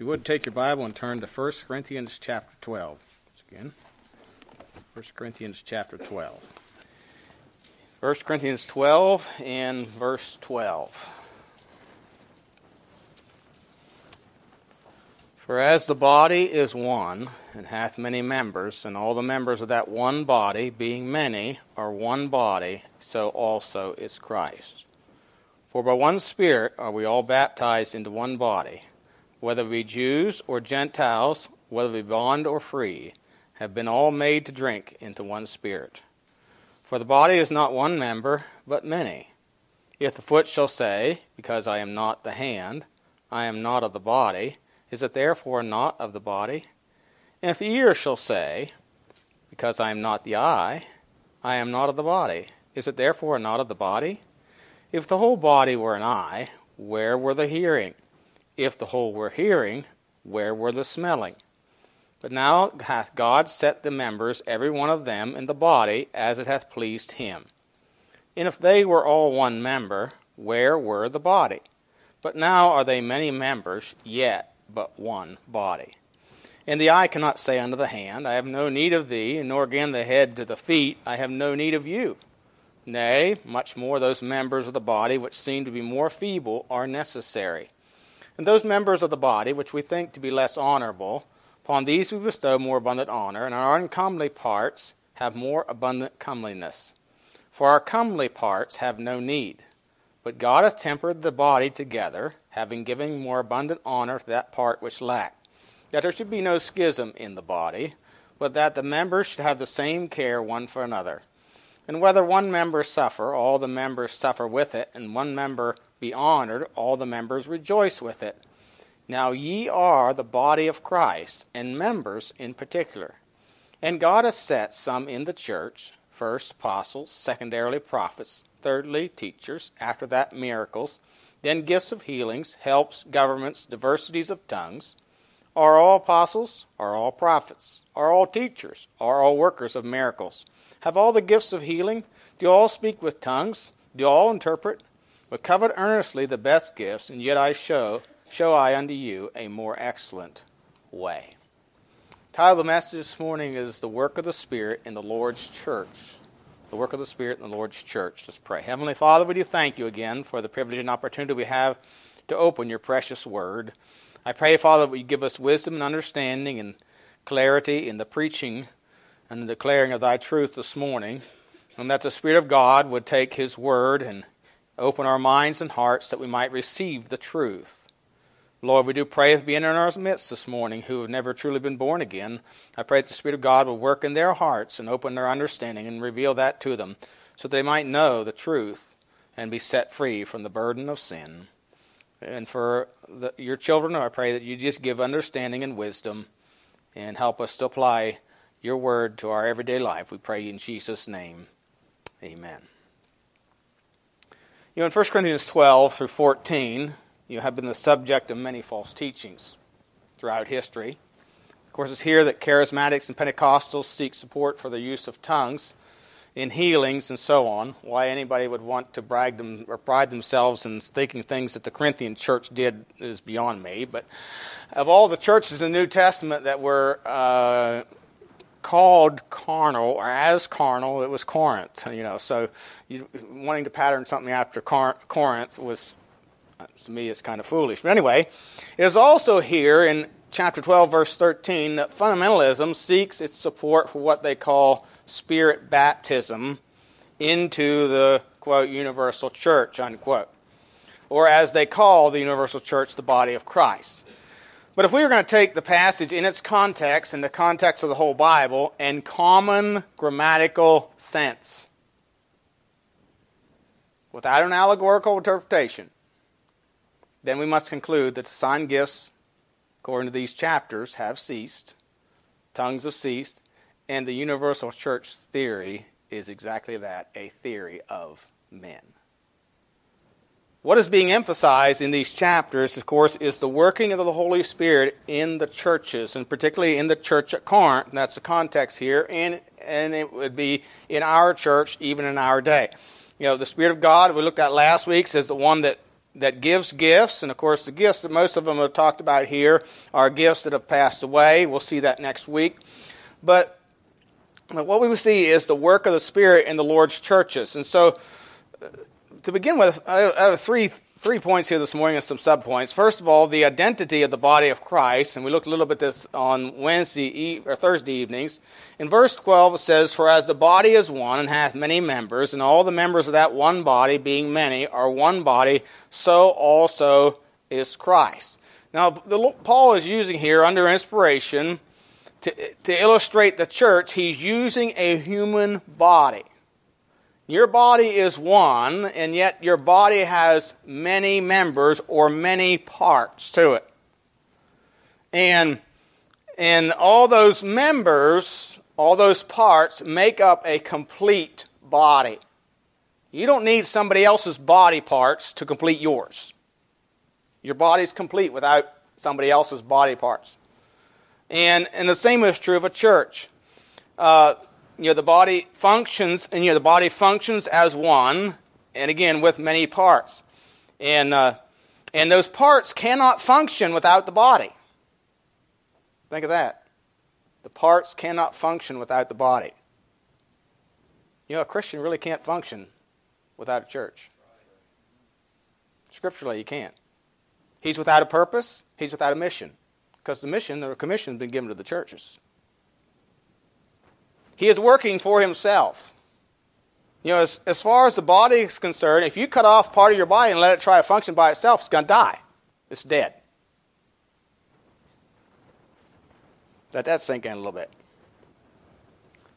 You would take your Bible and turn to 1 Corinthians chapter 12. Once again, 1 Corinthians chapter 12. 1 Corinthians 12 and verse 12. For as the body is one, and hath many members, and all the members of that one body, being many, are one body, so also is Christ. For by one Spirit are we all baptized into one body, whether we Jews or Gentiles, whether we bond or free, have been all made to drink into one Spirit. For the body is not one member, but many. If the foot shall say, Because I am not the hand, I am not of the body, is it therefore not of the body? And if the ear shall say, Because I am not the eye, I am not of the body, is it therefore not of the body? If the whole body were an eye, where were the hearing? If the whole were hearing, where were the smelling? But now hath God set the members, every one of them, in the body, as it hath pleased him. And if they were all one member, where were the body? But now are they many members, yet but one body. And the eye cannot say unto the hand, I have no need of thee, nor again the head to the feet, I have no need of you. Nay, much more those members of the body which seem to be more feeble are necessary. And those members of the body which we think to be less honorable, upon these we bestow more abundant honor, and our uncomely parts have more abundant comeliness. For our comely parts have no need. But God hath tempered the body together, having given more abundant honor to that part which lacked, that there should be no schism in the body, but that the members should have the same care one for another. And whether one member suffer, all the members suffer with it, and one member be honored, all the members rejoice with it. Now ye are the body of Christ, and members in particular. And God has set some in the church, first apostles, secondarily prophets, thirdly teachers, after that miracles, then gifts of healings, helps, governments, diversities of tongues. Are all apostles? Are all prophets? Are all teachers? Are all workers of miracles? Have all the gifts of healing? Do all speak with tongues? Do all interpret? But covet earnestly the best gifts, and yet I show show I unto you a more excellent way. The title of the message this morning is The Work of the Spirit in the Lord's Church the work of the Spirit in the Lord's church. Let's pray. Heavenly Father, we do thank you again for the privilege and opportunity we have to open your precious word. I pray, Father, that you give us wisdom and understanding and clarity in the preaching and the declaring of thy truth this morning, and that the Spirit of God would take his word and open our minds and hearts that we might receive the truth. Lord, we do pray as being in our midst this morning who have never truly been born again. I pray that the Spirit of God will work in their hearts and open their understanding and reveal that to them so that they might know the truth and be set free from the burden of sin. And for the, your children, I pray that you just give understanding and wisdom and help us to apply your word to our everyday life. We pray in Jesus' name. Amen. You know, in 1 Corinthians 12 through 14, you have been the subject of many false teachings throughout history. Of course, it's here that charismatics and Pentecostals seek support for the use of tongues in healings and so on. Why anybody would want to brag them or pride themselves in thinking things that the Corinthian church did is beyond me. But of all the churches in the New Testament that were uh, called carnal or as carnal, it was Corinth. You know, so you, wanting to pattern something after Corinth was uh, to me, is kind of foolish. But anyway, it is also here in chapter 12, verse 13, that fundamentalism seeks its support for what they call spirit baptism into the, quote, universal church, unquote. Or as they call the universal church, the body of Christ. But if we were going to take the passage in its context, in the context of the whole Bible, in common grammatical sense, without an allegorical interpretation, then we must conclude that the sign gifts, according to these chapters, have ceased, tongues have ceased, and the universal church theory is exactly that a theory of men. What is being emphasized in these chapters, of course, is the working of the Holy Spirit in the churches, and particularly in the church at Corinth. And that's the context here, and, and it would be in our church, even in our day. You know, the Spirit of God, we looked at last week, says the one that that gives gifts, and of course, the gifts that most of them have talked about here are gifts that have passed away. We'll see that next week. But but what we see is the work of the Spirit in the Lord's churches. And so, to begin with, I have three three points here this morning and some subpoints. First of all, the identity of the body of Christ, and we looked a little bit this on Wednesday or Thursday evenings. In verse 12 it says, "For as the body is one and hath many members, and all the members of that one body, being many, are one body, so also is Christ." Now, the, Paul is using here under inspiration to, to illustrate the church. He's using a human body. Your body is one, and yet your body has many members or many parts to it. And, and all those members, all those parts, make up a complete body. You don't need somebody else's body parts to complete yours. Your body's complete without somebody else's body parts. And, and the same is true of a church. Uh, you know, the body functions, and you know, the body functions as one, and again, with many parts. And, uh, and those parts cannot function without the body. Think of that. The parts cannot function without the body. You know, a Christian really can't function without a church. Scripturally, you can't. He's without a purpose, he's without a mission. Because the mission or commission has been given to the churches. He is working for himself. You know, as, as far as the body is concerned, if you cut off part of your body and let it try to function by itself, it's going to die. It's dead. Let that sink in a little bit.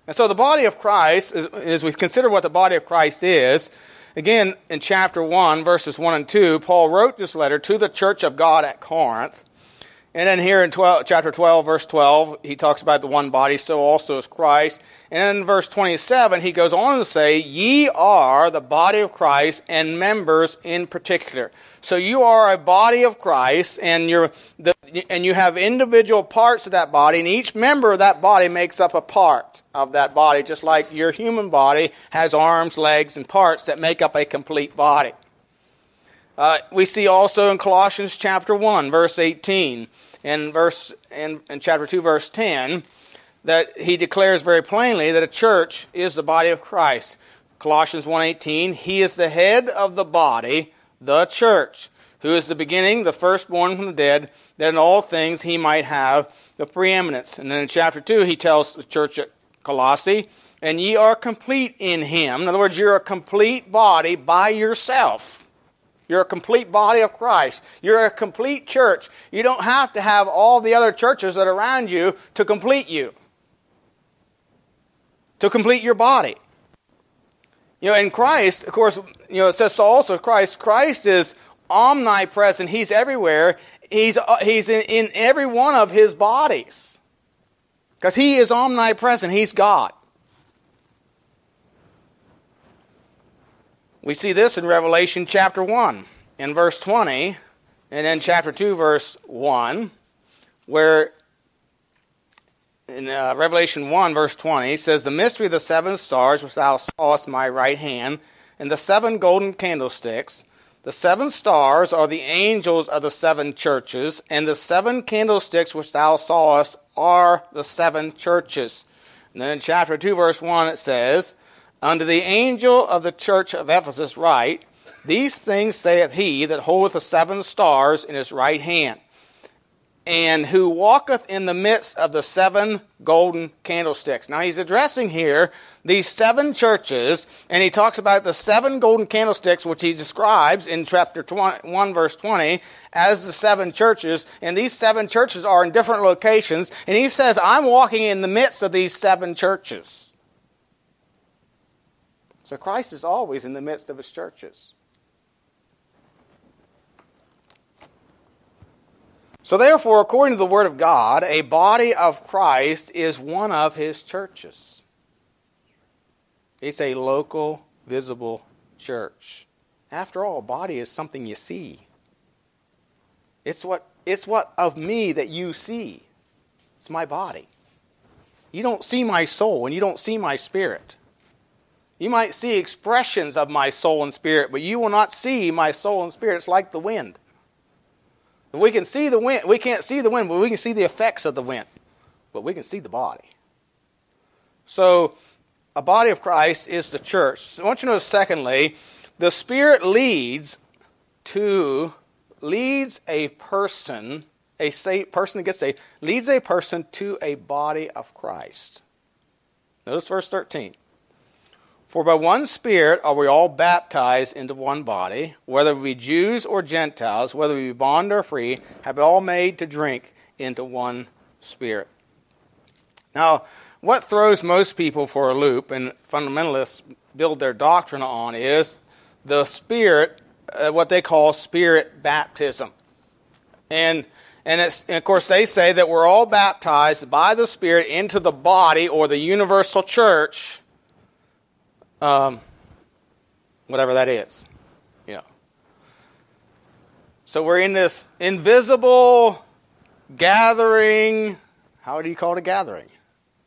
And so the body of Christ, as we consider what the body of Christ is, again, in chapter 1, verses 1 and 2, Paul wrote this letter to the church of God at Corinth. And then here in 12, chapter 12, verse 12, he talks about the one body, so also is Christ. And in verse 27, he goes on to say, Ye are the body of Christ and members in particular. So you are a body of Christ, and, you're the, and you have individual parts of that body, and each member of that body makes up a part of that body, just like your human body has arms, legs, and parts that make up a complete body. Uh, we see also in Colossians chapter 1, verse 18, and verse in, in chapter 2, verse 10, that he declares very plainly that a church is the body of Christ. Colossians 1:18, he is the head of the body, the church, who is the beginning, the firstborn from the dead, that in all things he might have the preeminence. And then in chapter 2, he tells the church at Colossae, and ye are complete in him. In other words, you're a complete body by yourself. You're a complete body of Christ. You're a complete church. You don't have to have all the other churches that are around you to complete you, to complete your body. You know, in Christ, of course, you know, it says so also Christ. Christ is omnipresent. He's everywhere. He's, uh, he's in, in every one of his bodies. Because he is omnipresent. He's God. We see this in Revelation chapter 1 in verse 20, and then chapter 2, verse 1, where in uh, Revelation 1, verse 20, says, The mystery of the seven stars which thou sawest my right hand, and the seven golden candlesticks. The seven stars are the angels of the seven churches, and the seven candlesticks which thou sawest are the seven churches. And then in chapter 2, verse 1, it says, Unto the angel of the church of Ephesus write, These things saith he that holdeth the seven stars in his right hand, and who walketh in the midst of the seven golden candlesticks. Now he's addressing here these seven churches, and he talks about the seven golden candlesticks, which he describes in chapter 20, 1, verse 20, as the seven churches. And these seven churches are in different locations, and he says, I'm walking in the midst of these seven churches. So Christ is always in the midst of his churches. So, therefore, according to the Word of God, a body of Christ is one of his churches. It's a local, visible church. After all, body is something you see. It's what, it's what of me that you see. It's my body. You don't see my soul and you don't see my spirit. You might see expressions of my soul and spirit, but you will not see my soul and spirit. It's like the wind. If we can see the wind, we can't see the wind, but we can see the effects of the wind. But we can see the body. So, a body of Christ is the church. So I want you to know, secondly, the Spirit leads to leads a person, a say, person that gets saved, leads a person to a body of Christ. Notice verse 13. For by one Spirit are we all baptized into one body, whether we be Jews or Gentiles, whether we be bond or free, have all made to drink into one Spirit. Now, what throws most people for a loop, and fundamentalists build their doctrine on, is the Spirit uh, what they call spirit baptism. And, and, and of course, they say that we're all baptized by the Spirit into the body or the universal church, um, whatever that is. You know. So we're in this invisible gathering. How do you call it a gathering?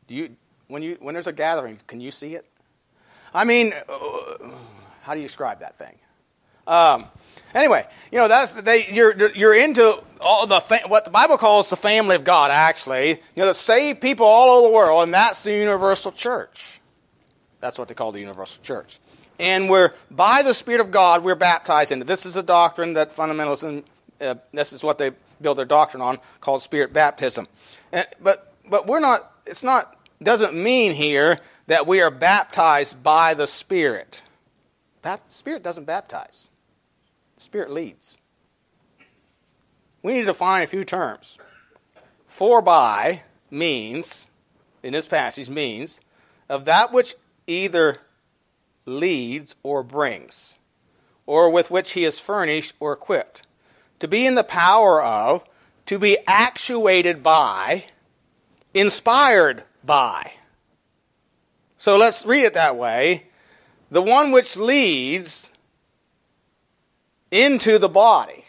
Do you, when, you, when there's a gathering, can you see it? I mean, uh, how do you describe that thing? Um, anyway, you know that's they you're you're into all the what the Bible calls the family of God. Actually, you know, the saved people all over the world, and that's the universal church. That's what they call the universal church. And we're by the Spirit of God, we're baptized into. This is a doctrine that fundamentalism. Uh, this is what they build their doctrine on, called Spirit baptism. And, but but we're not. It's not. Doesn't mean here that we are baptized by the Spirit. That Spirit doesn't baptize. Spirit leads. We need to define a few terms. For by means, in this passage, means of that which either leads or brings, or with which he is furnished or equipped. To be in the power of, to be actuated by, inspired by. So let's read it that way. The one which leads into the body.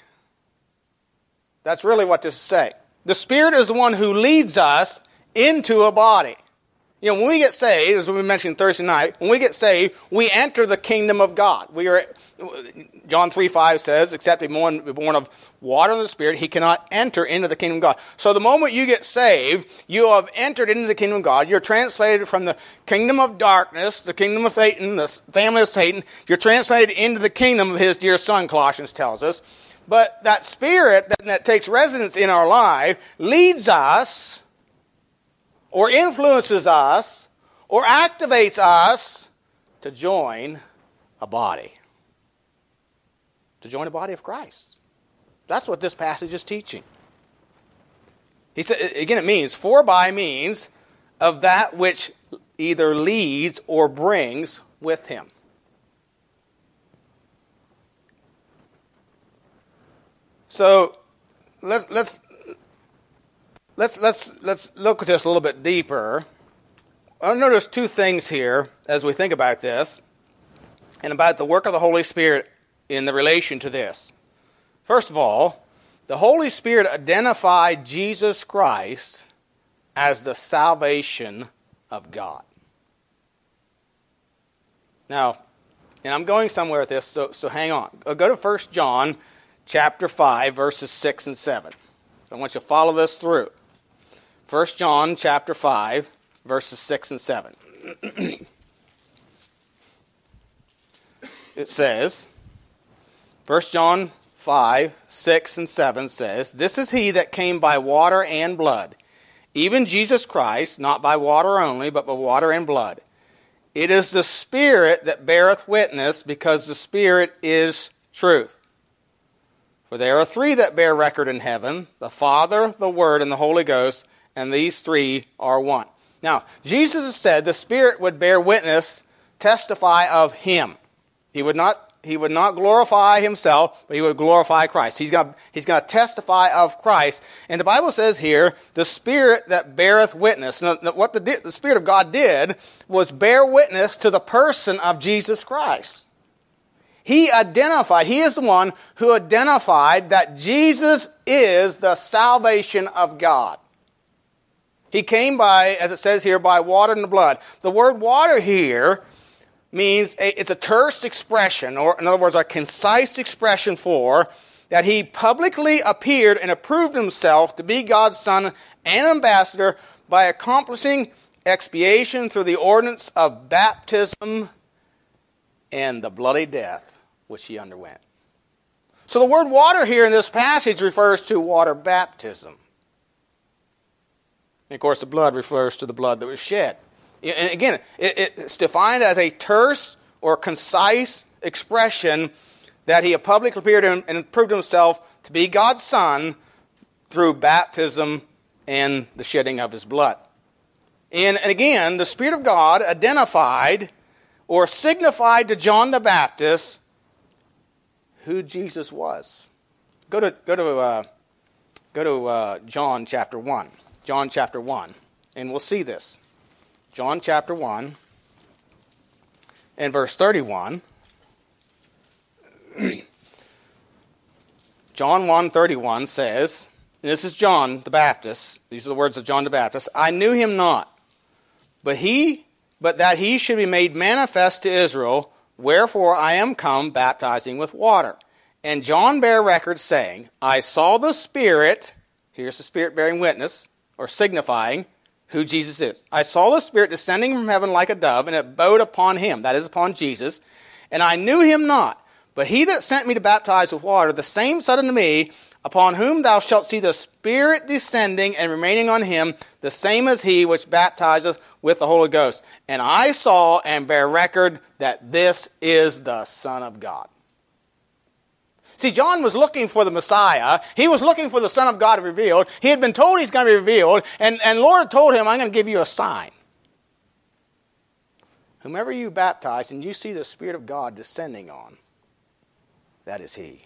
That's really what this is saying. The Spirit is the one who leads us into a body. You know, when we get saved, as we mentioned Thursday night, when we get saved, we enter the kingdom of God. We are, John 3 5 says, except be born, be born of water and the Spirit, he cannot enter into the kingdom of God. So the moment you get saved, you have entered into the kingdom of God. You're translated from the kingdom of darkness, the kingdom of Satan, the family of Satan. You're translated into the kingdom of his dear son, Colossians tells us. But that Spirit that, that takes residence in our life leads us or influences us or activates us to join a body. To join a body of Christ. That's what this passage is teaching. He said again it means for by means of that which either leads or brings with him. So let's let's let's let's let's look at this a little bit deeper. I notice two things here as we think about this and about the work of the Holy Spirit in the relation to this. First of all, the Holy Spirit identified Jesus Christ as the salvation of God. Now, and I'm going somewhere with this, so, so hang on. Uh, go to 1 John chapter 5, verses 6 and 7. I want you to follow this through. 1 John chapter 5, verses 6 and 7. it says, 1 John 5, 6 and 7 says, This is he that came by water and blood, even Jesus Christ, not by water only, but by water and blood. It is the Spirit that beareth witness, because the Spirit is truth. For there are three that bear record in heaven the Father, the Word, and the Holy Ghost and these three are one. Now, Jesus said the Spirit would bear witness, testify of Him. He would not he would not glorify himself, but he would glorify Christ. He's going, to, he's to testify of Christ. And the Bible says here, the Spirit that beareth witness. Now, what the, the Spirit of God did was bear witness to the person of Jesus Christ. He identified, he is the one who identified that Jesus is the salvation of God. He came by, as it says here, by water and the blood. The word water here means a, it's a terse expression, or in other words, a concise expression for that he publicly appeared and approved himself to be God's son and ambassador by accomplishing expiation through the ordinance of baptism and the bloody death which he underwent. So the word water here in this passage refers to water baptism. And of course, the blood refers to the blood that was shed. And again, it's defined as a terse or concise expression that he publicly appeared and proved himself to be God's Son through baptism and the shedding of his blood. And, and again, the Spirit of God identified or signified to John the Baptist who Jesus was. Go to, go to, uh, go to uh, John chapter 1. John chapter 1, and we'll see this. John chapter 1 and verse 31. John 1 31 says, this is John the Baptist, these are the words of John the Baptist, I knew him not, but he but that he should be made manifest to Israel, wherefore I am come baptizing with water. And John bare record, saying, I saw the Spirit, here's the Spirit bearing witness, or signifying who Jesus is. I saw the Spirit descending from heaven like a dove, and it abode upon him, that is, upon Jesus. And I knew him not. But he that sent me to baptize with water, the same said unto me, Upon whom thou shalt see the Spirit descending and remaining on him, the same as he which baptizeth with the Holy Ghost. And I saw and bear record that this is the Son of God. See, John was looking for the Messiah. He was looking for the Son of God revealed. He had been told he's going to be revealed, and, and Lord told him, I'm going to give you a sign. Whomever you baptize and you see the Spirit of God descending on, that is He.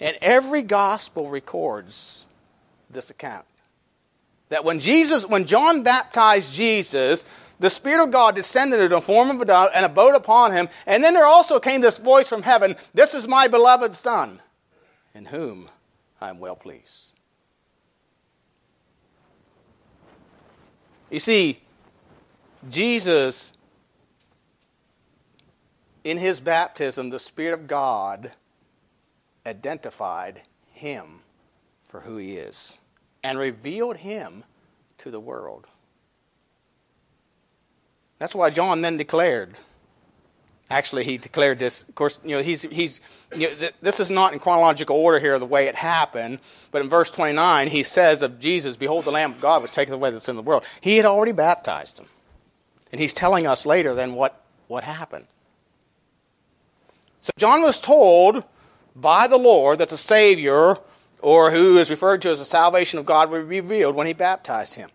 And every gospel records this account. That when Jesus, when John baptized Jesus, the Spirit of God descended in the form of a dove and abode upon him. And then there also came this voice from heaven This is my beloved Son, in whom I am well pleased. You see, Jesus, in his baptism, the Spirit of God identified him for who he is and revealed him to the world. That's why John then declared. Actually, he declared this. Of course, you know, he's, he's, you know, th- this is not in chronological order here, the way it happened. But in verse 29, he says of Jesus, Behold, the Lamb of God which taketh away the sin of the world. He had already baptized him. And he's telling us later then what, what happened. So John was told by the Lord that the Savior, or who is referred to as the salvation of God, would be revealed when he baptized him.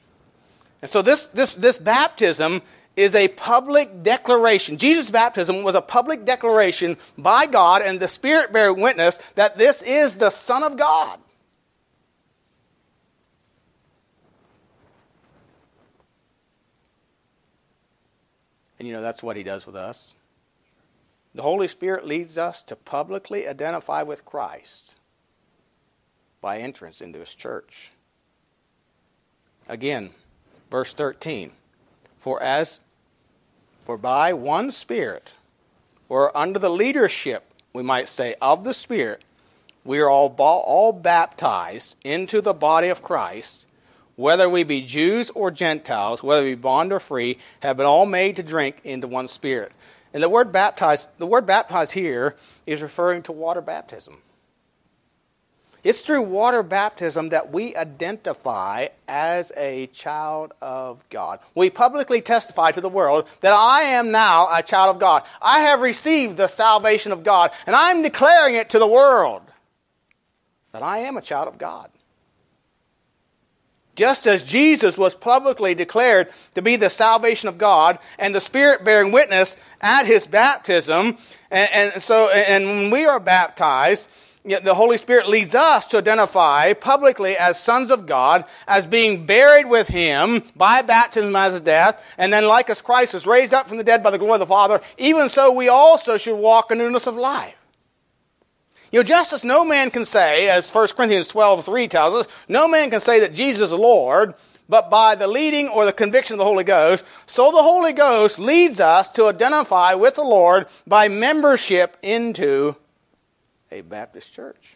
And so this, this, this baptism is a public declaration. Jesus' baptism was a public declaration by God, and the Spirit bear witness that this is the Son of God. And you know, that's what he does with us. The Holy Spirit leads us to publicly identify with Christ by entrance into his church. Again, verse 13. For as for by one Spirit, or under the leadership, we might say, of the Spirit, we are all, all baptized into the body of Christ, whether we be Jews or Gentiles, whether we be bond or free, have been all made to drink into one Spirit. And the word baptized, the word baptized here is referring to water baptism. It's through water baptism that we identify as a child of God. We publicly testify to the world that I am now a child of God. I have received the salvation of God, and I'm declaring it to the world that I am a child of God. Just as Jesus was publicly declared to be the salvation of God and the Spirit bearing witness at his baptism, and, and so and when we are baptized, the Holy Spirit leads us to identify publicly as sons of God, as being buried with Him by baptism as a death, and then like as Christ was raised up from the dead by the glory of the Father, even so we also should walk in newness of life. You know, just as no man can say, as 1 Corinthians 12, 3 tells us, no man can say that Jesus is Lord, but by the leading or the conviction of the Holy Ghost. So the Holy Ghost leads us to identify with the Lord by membership into a Baptist church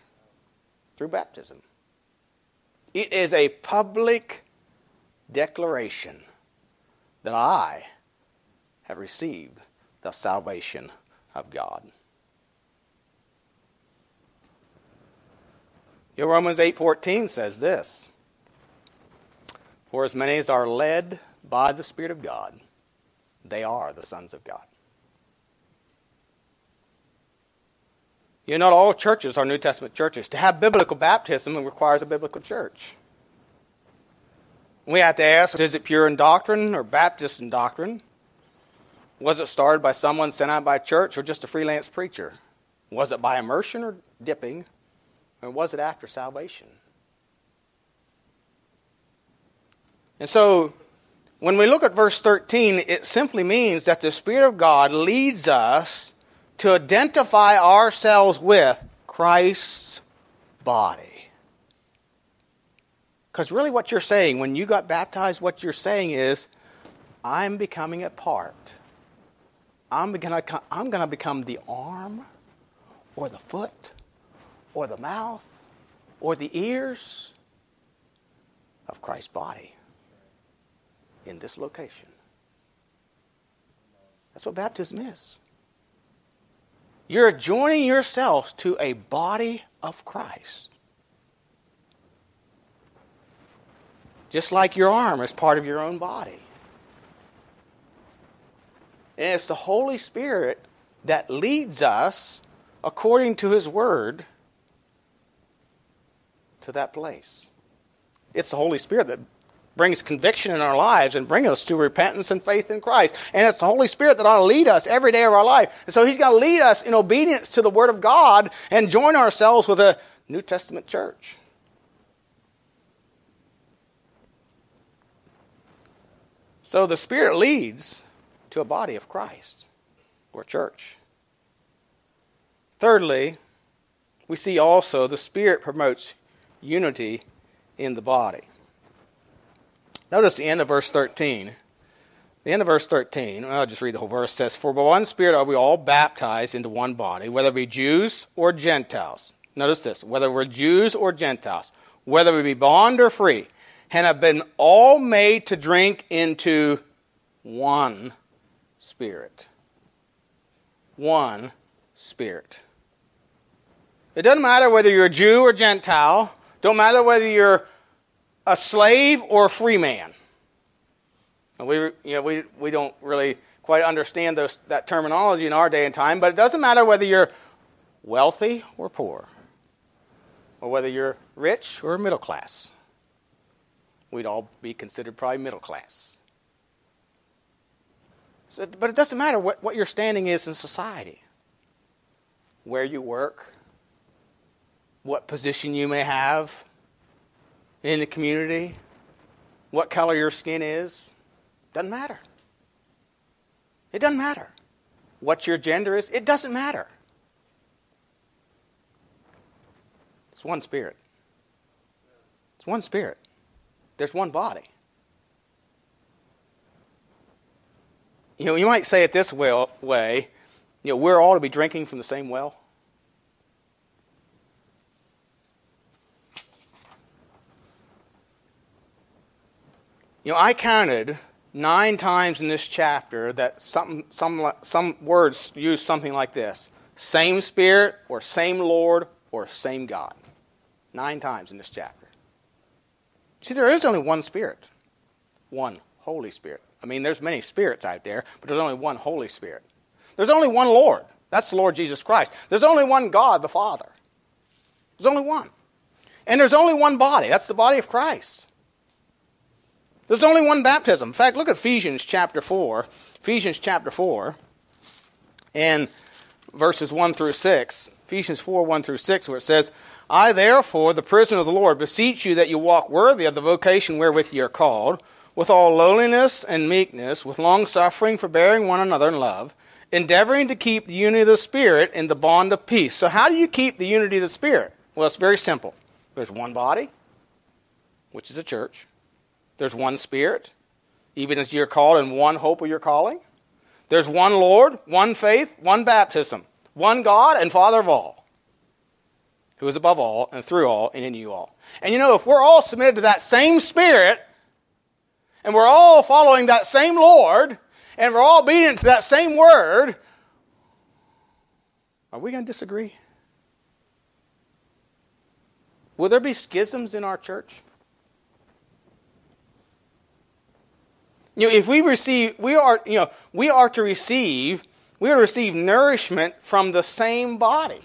through baptism. It is a public declaration that I have received the salvation of God. Your Romans 8:14 says this. For as many as are led by the Spirit of God, they are the sons of God. You know, not all churches are New Testament churches. To have biblical baptism requires a biblical church. We have to ask is it pure in doctrine or Baptist in doctrine? Was it started by someone sent out by a church or just a freelance preacher? Was it by immersion or dipping? Or was it after salvation? And so, when we look at verse 13, it simply means that the Spirit of God leads us to identify ourselves with Christ's body. Because really, what you're saying, when you got baptized, what you're saying is, I'm becoming a part. I'm going to I'm to become the arm or the foot or the mouth or the ears of Christ's body in this location. That's what baptism is. You're joining yourselves to a body of Christ. Just like your arm is part of your own body. And it's the Holy Spirit that leads us according to His Word to that place. It's the Holy Spirit that brings conviction in our lives and brings us to repentance and faith in Christ. And it's the Holy Spirit that ought to lead us every day of our life. And so He's going to lead us in obedience to the Word of God and join ourselves with a New Testament church. So the Spirit leads to a body of Christ or church. Thirdly, we see also the Spirit promotes unity in the body. Notice the end of verse 13. The end of verse 13, I'll just read the whole verse, says, For by one Spirit are we all baptized into one body, whether we be Jews or Gentiles. Notice this, whether we're Jews or Gentiles, whether we be bond or free, and have been all made to drink into one Spirit. One Spirit. It doesn't matter whether you're a Jew or Gentile, don't matter whether you're a slave or a free man. And we, you know, we, we don't really quite understand those, that terminology in our day and time, but it doesn't matter whether you're wealthy or poor, or whether you're rich or middle class. We'd all be considered probably middle class. So, but it doesn't matter what, what your standing is in society, where you work, what position you may have, in the community, what color your skin is, doesn't matter. It doesn't matter. What your gender is, it doesn't matter. It's one spirit. It's one spirit. There's one body. You know, you might say it this way, you know, we're all to be drinking from the same well. You know, I counted nine times in this chapter that some, some, some words use something like this same Spirit, or same Lord, or same God. Nine times in this chapter. See, there is only one Spirit, one Holy Spirit. I mean, there's many spirits out there, but there's only one Holy Spirit. There's only one Lord. That's the Lord Jesus Christ. There's only one God, the Father. There's only one. And there's only one body. That's the body of Christ. There's only one baptism. In fact, look at Ephesians chapter 4. Ephesians chapter 4 and verses 1 through 6. Ephesians 4 1 through 6, where it says, I therefore, the prisoner of the Lord, beseech you that you walk worthy of the vocation wherewith ye are called, with all lowliness and meekness, with long suffering, forbearing one another in love, endeavoring to keep the unity of the Spirit in the bond of peace. So, how do you keep the unity of the Spirit? Well, it's very simple. There's one body, which is a church. There's one Spirit, even as you're called in one hope of your calling. There's one Lord, one faith, one baptism, one God and Father of all, who is above all and through all and in you all. And you know, if we're all submitted to that same Spirit, and we're all following that same Lord, and we're all obedient to that same word, are we going to disagree? Will there be schisms in our church? You know, if we receive, we are, you know, we are to receive, we are to receive nourishment from the same body.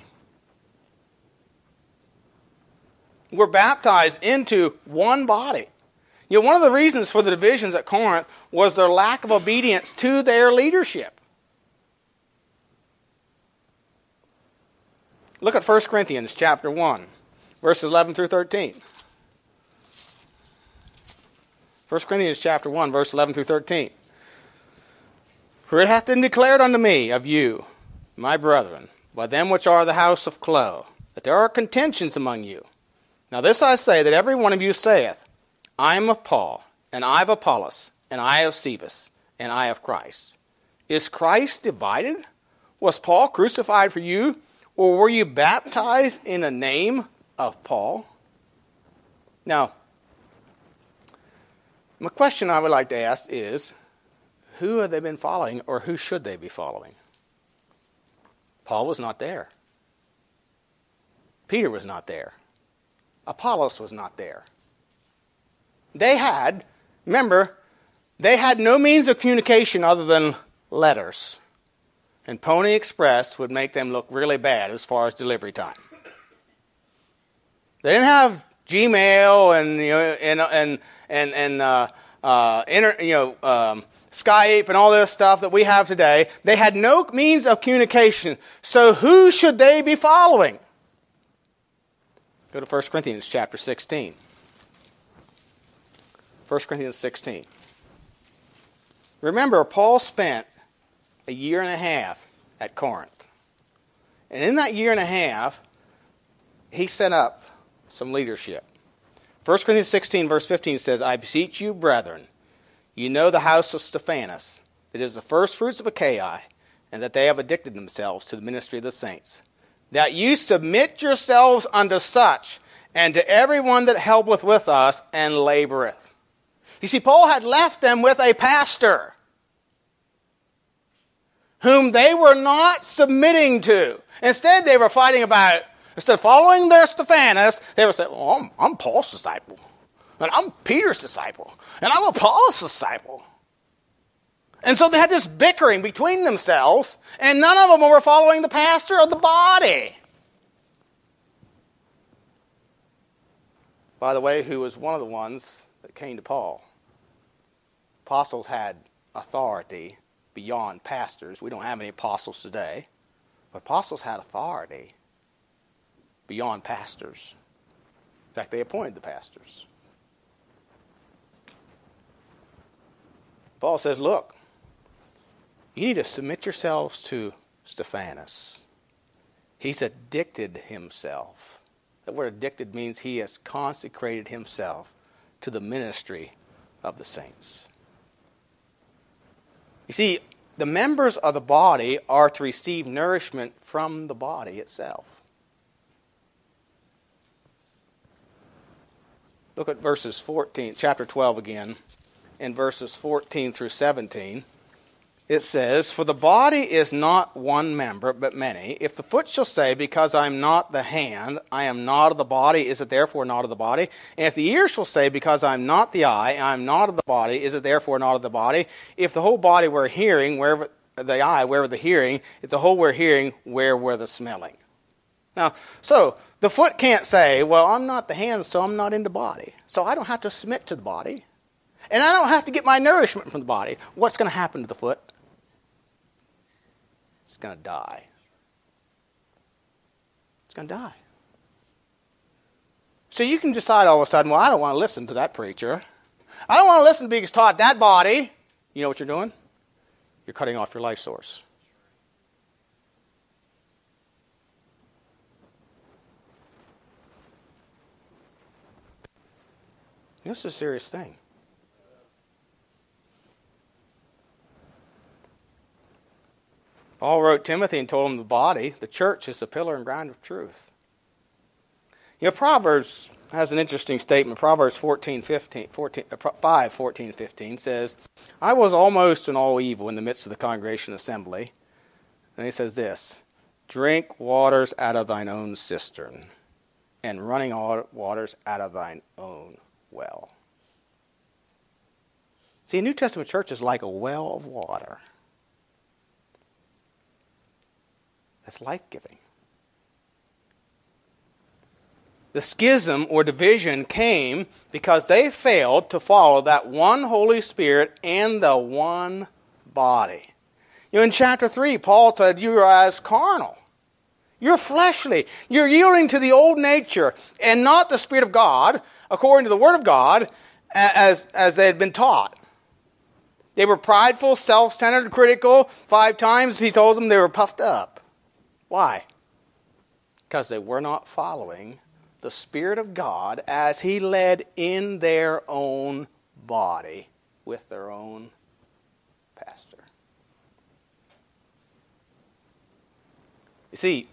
We're baptized into one body. You know, one of the reasons for the divisions at Corinth was their lack of obedience to their leadership. Look at 1 Corinthians chapter 1, verses 11 through 13. 1 Corinthians chapter 1, verse 11 through 13. For it hath been declared unto me of you, my brethren, by them which are the house of Chloe, that there are contentions among you. Now this I say, that every one of you saith, I am of Paul, and I of Apollos, and I of Cephas, and I of Christ. Is Christ divided? Was Paul crucified for you, or were you baptized in the name of Paul? Now, my question I would like to ask is who have they been following or who should they be following? Paul was not there. Peter was not there. Apollos was not there. They had, remember, they had no means of communication other than letters. And Pony Express would make them look really bad as far as delivery time. They didn't have Gmail and you know, and and and and uh, uh, inter, you know um, Skype and all this stuff that we have today. They had no means of communication. So who should they be following? Go to 1 Corinthians chapter 16. 1 Corinthians 16. Remember, Paul spent a year and a half at Corinth. And in that year and a half, he set up some leadership. 1 Corinthians 16, verse 15 says, I beseech you, brethren, you know the house of Stephanas, that is the first fruits of Achaia, and that they have addicted themselves to the ministry of the saints. That you submit yourselves unto such, and to everyone that helpeth with us and laboreth. You see, Paul had left them with a pastor whom they were not submitting to. Instead, they were fighting about Instead of following their Stephanas, they would say, well, I'm, I'm Paul's disciple. And I'm Peter's disciple. And I'm Apollos' disciple. And so they had this bickering between themselves, and none of them were following the pastor of the body. By the way, who was one of the ones that came to Paul? Apostles had authority beyond pastors. We don't have any apostles today, but apostles had authority beyond pastors. In fact, they appointed the pastors. Paul says, Look, you need to submit yourselves to Stephanas. He's addicted himself. That word addicted means he has consecrated himself to the ministry of the saints. You see, the members of the body are to receive nourishment from the body itself. Look at verses 14, chapter 12 again, in verses 14 through 17. It says, For the body is not one member, but many. If the foot shall say, Because I am not the hand, I am not of the body, is it therefore not of the body? And if the ear shall say, Because I am not the eye, I am not of the body, is it therefore not of the body? If the whole body were hearing, wherever the eye, where were the hearing? If the whole were hearing, where were the smelling? Now, so the foot can't say, well, I'm not the hand, so I'm not in the body. So I don't have to submit to the body. And I don't have to get my nourishment from the body. What's going to happen to the foot? It's going to die. It's going to die. So you can decide all of a sudden, well, I don't want to listen to that preacher. I don't want to listen to being taught that body. You know what you're doing? You're cutting off your life source. This is a serious thing. Paul wrote Timothy and told him the body, the church, is the pillar and ground of truth. You know, Proverbs has an interesting statement. Proverbs 14, 15, 14, uh, 5, 14, 15 says, I was almost in all evil in the midst of the congregation assembly. And he says this Drink waters out of thine own cistern, and running waters out of thine own well. See, a New Testament church is like a well of water. That's life giving. The schism or division came because they failed to follow that one Holy Spirit and the one body. You know, in chapter 3, Paul said, You are as carnal. You're fleshly. You're yielding to the old nature and not the Spirit of God, according to the Word of God, as, as they had been taught. They were prideful, self centered, critical. Five times he told them they were puffed up. Why? Because they were not following the Spirit of God as He led in their own body with their own pastor. You see,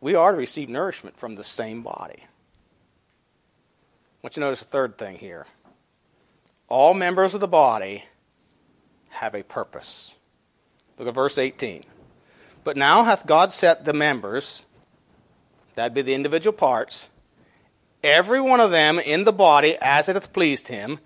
we are to receive nourishment from the same body. I want you to notice a third thing here. All members of the body have a purpose. Look at verse 18. But now hath God set the members, that be the individual parts, every one of them in the body as it hath pleased him.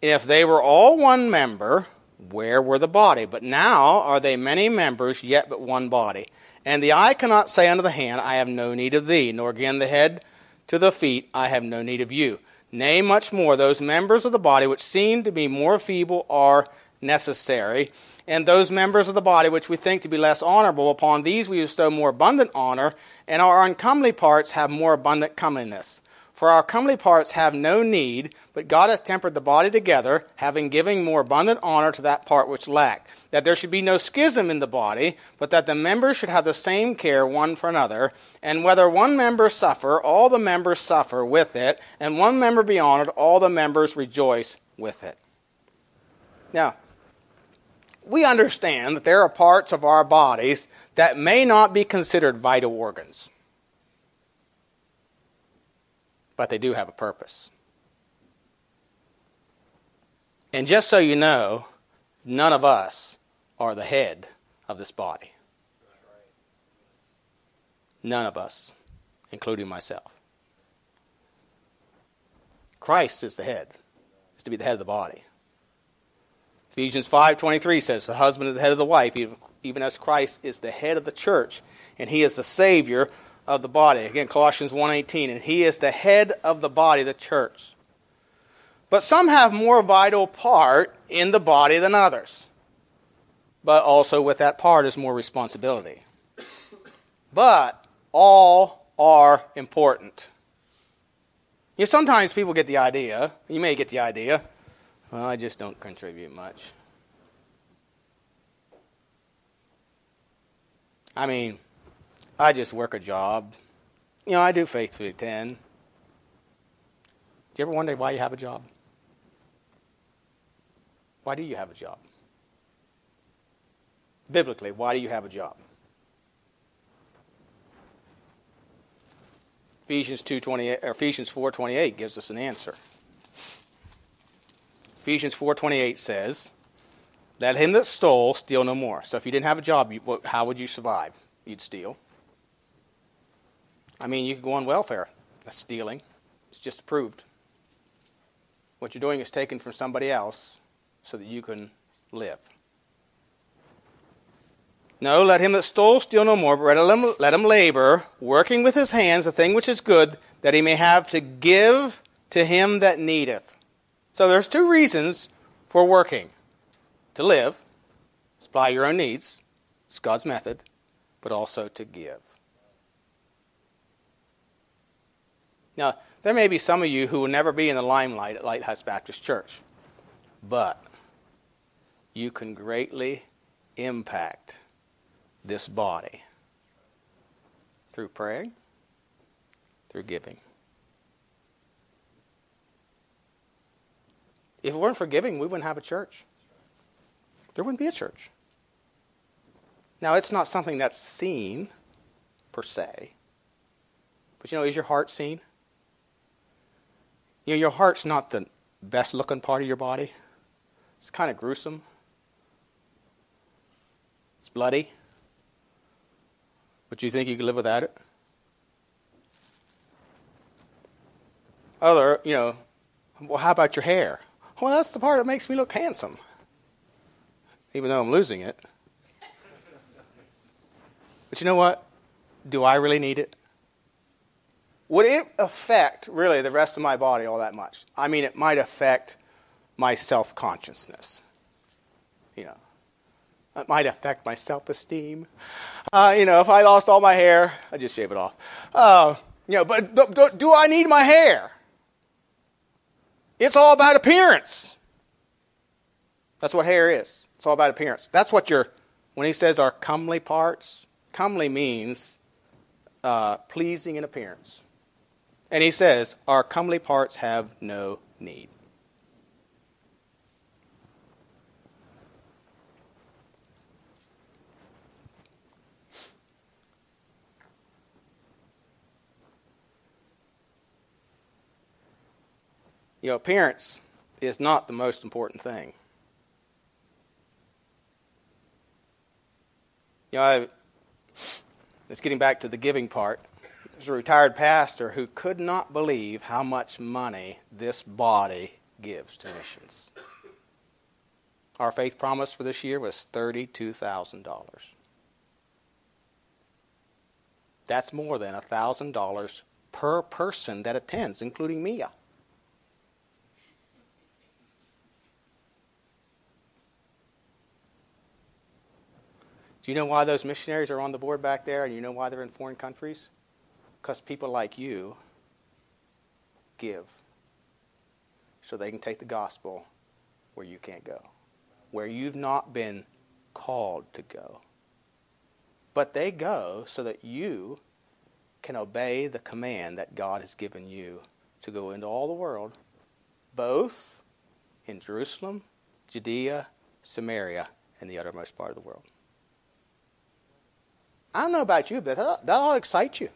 If they were all one member, where were the body? But now are they many members, yet but one body. And the eye cannot say unto the hand, I have no need of thee, nor again the head to the feet, I have no need of you. Nay, much more, those members of the body which seem to be more feeble are necessary. And those members of the body which we think to be less honorable, upon these we bestow more abundant honor, and our uncomely parts have more abundant comeliness. For our comely parts have no need, but God hath tempered the body together, having given more abundant honor to that part which lacked. That there should be no schism in the body, but that the members should have the same care one for another. And whether one member suffer, all the members suffer with it, and one member be honored, all the members rejoice with it. Now, we understand that there are parts of our bodies that may not be considered vital organs but they do have a purpose. And just so you know, none of us are the head of this body. None of us, including myself. Christ is the head, is to be the head of the body. Ephesians 5:23 says, "The husband is the head of the wife, even as Christ is the head of the church, and he is the savior of the body. Again, Colossians 1:18, and he is the head of the body, the church. But some have more vital part in the body than others. But also with that part is more responsibility. But all are important. You know, sometimes people get the idea, you may get the idea, well, I just don't contribute much. I mean, I just work a job. You know, I do faithfully attend. Do you ever wonder why you have a job? Why do you have a job? Biblically, why do you have a job? Ephesians 2:28 or Ephesians 4:28 gives us an answer. Ephesians 4:28 says, "Let him that stole steal no more." So if you didn't have a job, how would you survive? You'd steal. I mean, you could go on welfare. That's stealing. It's just approved. What you're doing is taking from somebody else so that you can live. No, let him that stole steal no more, but let him, let him labor, working with his hands the thing which is good, that he may have to give to him that needeth. So there's two reasons for working. To live, supply your own needs, it's God's method, but also to give. Now, there may be some of you who will never be in the limelight at Lighthouse Baptist Church, but you can greatly impact this body through praying, through giving. If it weren't for giving, we wouldn't have a church. There wouldn't be a church. Now, it's not something that's seen per se. But you know, is your heart seen? You know, your heart's not the best looking part of your body. It's kind of gruesome. It's bloody. But you think you can live without it? Other, you know, well, how about your hair? Well, that's the part that makes me look handsome, even though I'm losing it. But you know what? Do I really need it? Would it affect really the rest of my body all that much? I mean, it might affect my self consciousness. You know, it might affect my self esteem. Uh, you know, if I lost all my hair, I'd just shave it off. Uh, you know, but do, do, do I need my hair? It's all about appearance. That's what hair is. It's all about appearance. That's what your, when he says our comely parts, comely means uh, pleasing in appearance. And he says, Our comely parts have no need. You know, appearance is not the most important thing. You know, I, it's getting back to the giving part. There's a retired pastor who could not believe how much money this body gives to missions. Our faith promise for this year was $32,000. That's more than $1,000 per person that attends, including Mia. Do you know why those missionaries are on the board back there and you know why they're in foreign countries? Because people like you give so they can take the gospel where you can't go, where you've not been called to go. But they go so that you can obey the command that God has given you to go into all the world, both in Jerusalem, Judea, Samaria, and the uttermost part of the world. I don't know about you, but that, ought to excite you.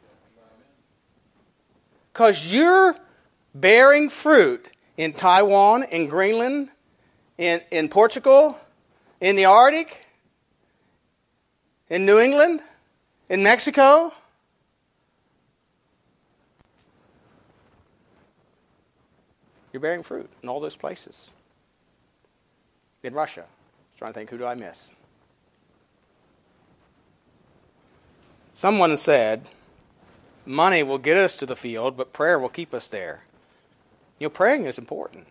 Because you're bearing fruit in Taiwan, in Greenland, in, in Portugal, in the Arctic, in New England, in Mexico. You're bearing fruit in all those places. In Russia. Trying to think, who do I miss? Someone said, Money will get us to the field, but prayer will keep us there. You know, praying is important.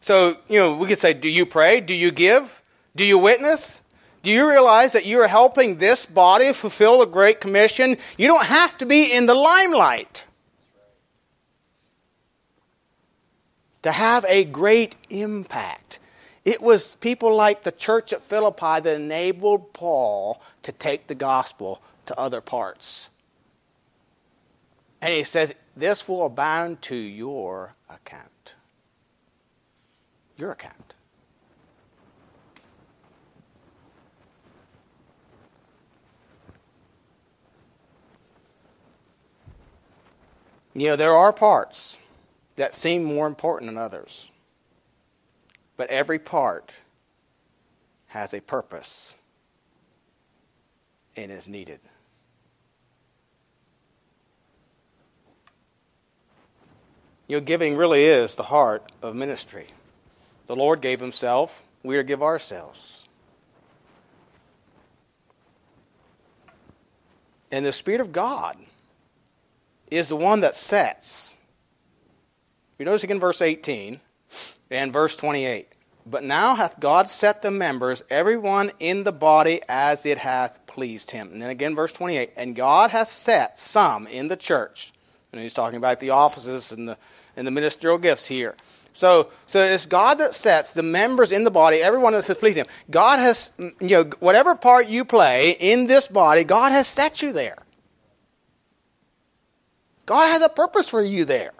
So, you know, we could say, Do you pray? Do you give? Do you witness? Do you realize that you are helping this body fulfill the Great Commission? You don't have to be in the limelight to have a great impact. It was people like the church at Philippi that enabled Paul to take the gospel to other parts. And he says, This will abound to your account. Your account. You know, there are parts that seem more important than others. But every part has a purpose and is needed. You know, giving really is the heart of ministry. The Lord gave Himself, we are to give ourselves. And the Spirit of God is the one that sets. You notice again verse 18 and verse 28. But now hath God set the members, every one in the body, as it hath pleased him. And then again, verse 28. And God hath set some in the church. And he's talking about the offices and the, and the ministerial gifts here. So, so it's God that sets the members in the body, everyone that has pleased him. God has, you know, whatever part you play in this body, God has set you there. God has a purpose for you there.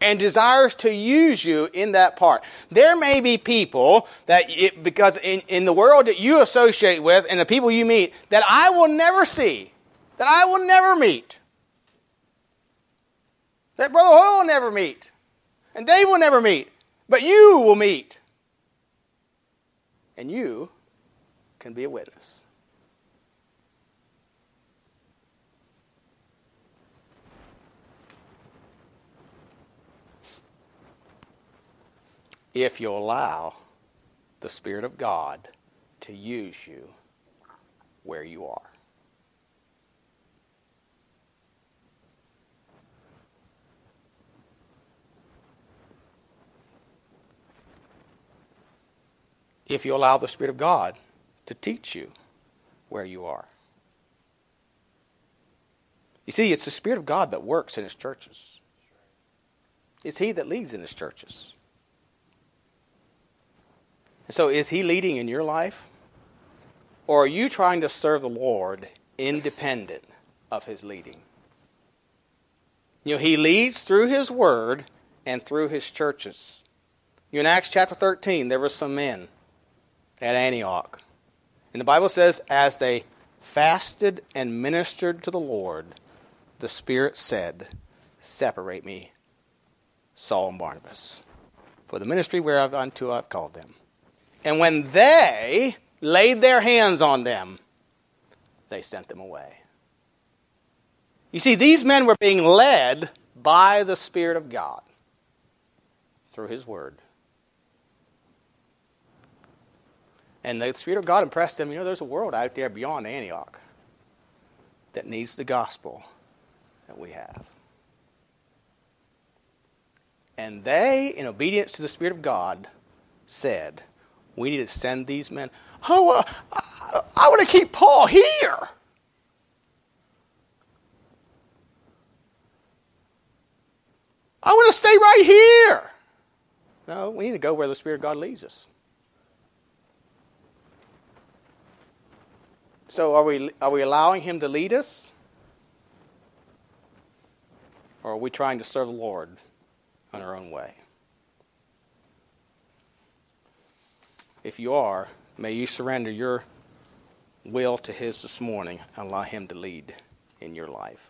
and desires to use you in that part. There may be people that, it, because in, in the world that you associate with and the people you meet, that I will never see, that I will never meet, that Brother Hoyle will never meet, and Dave will never meet, but you will meet. And you can be a witness. if you allow the Spirit of God to use you where you are. If you allow the Spirit of God to teach you where you are. You see, it's the Spirit of God that works in His churches. It's He that leads in His churches. And so, is He leading in your life? Or are you trying to serve the Lord independent of His leading? You know, He leads through His Word and through His churches. You know, in Acts chapter 13, there were some men at Antioch. And the Bible says, as they fasted and ministered to the Lord, the Spirit said, Separate me, Saul and Barnabas, for the ministry whereunto I've called them. And when they laid their hands on them, they sent them away. You see, these men were being led by the Spirit of God through His Word. And the Spirit of God impressed them you know, there's a world out there beyond Antioch that needs the gospel that we have. And they, in obedience to the Spirit of God, said, we need to send these men. Oh, uh, I, I want to keep Paul here. I want to stay right here. No, we need to go where the Spirit of God leads us. So, are we, are we allowing Him to lead us? Or are we trying to serve the Lord on our own way? If you are, may you surrender your will to His this morning and allow Him to lead in your life.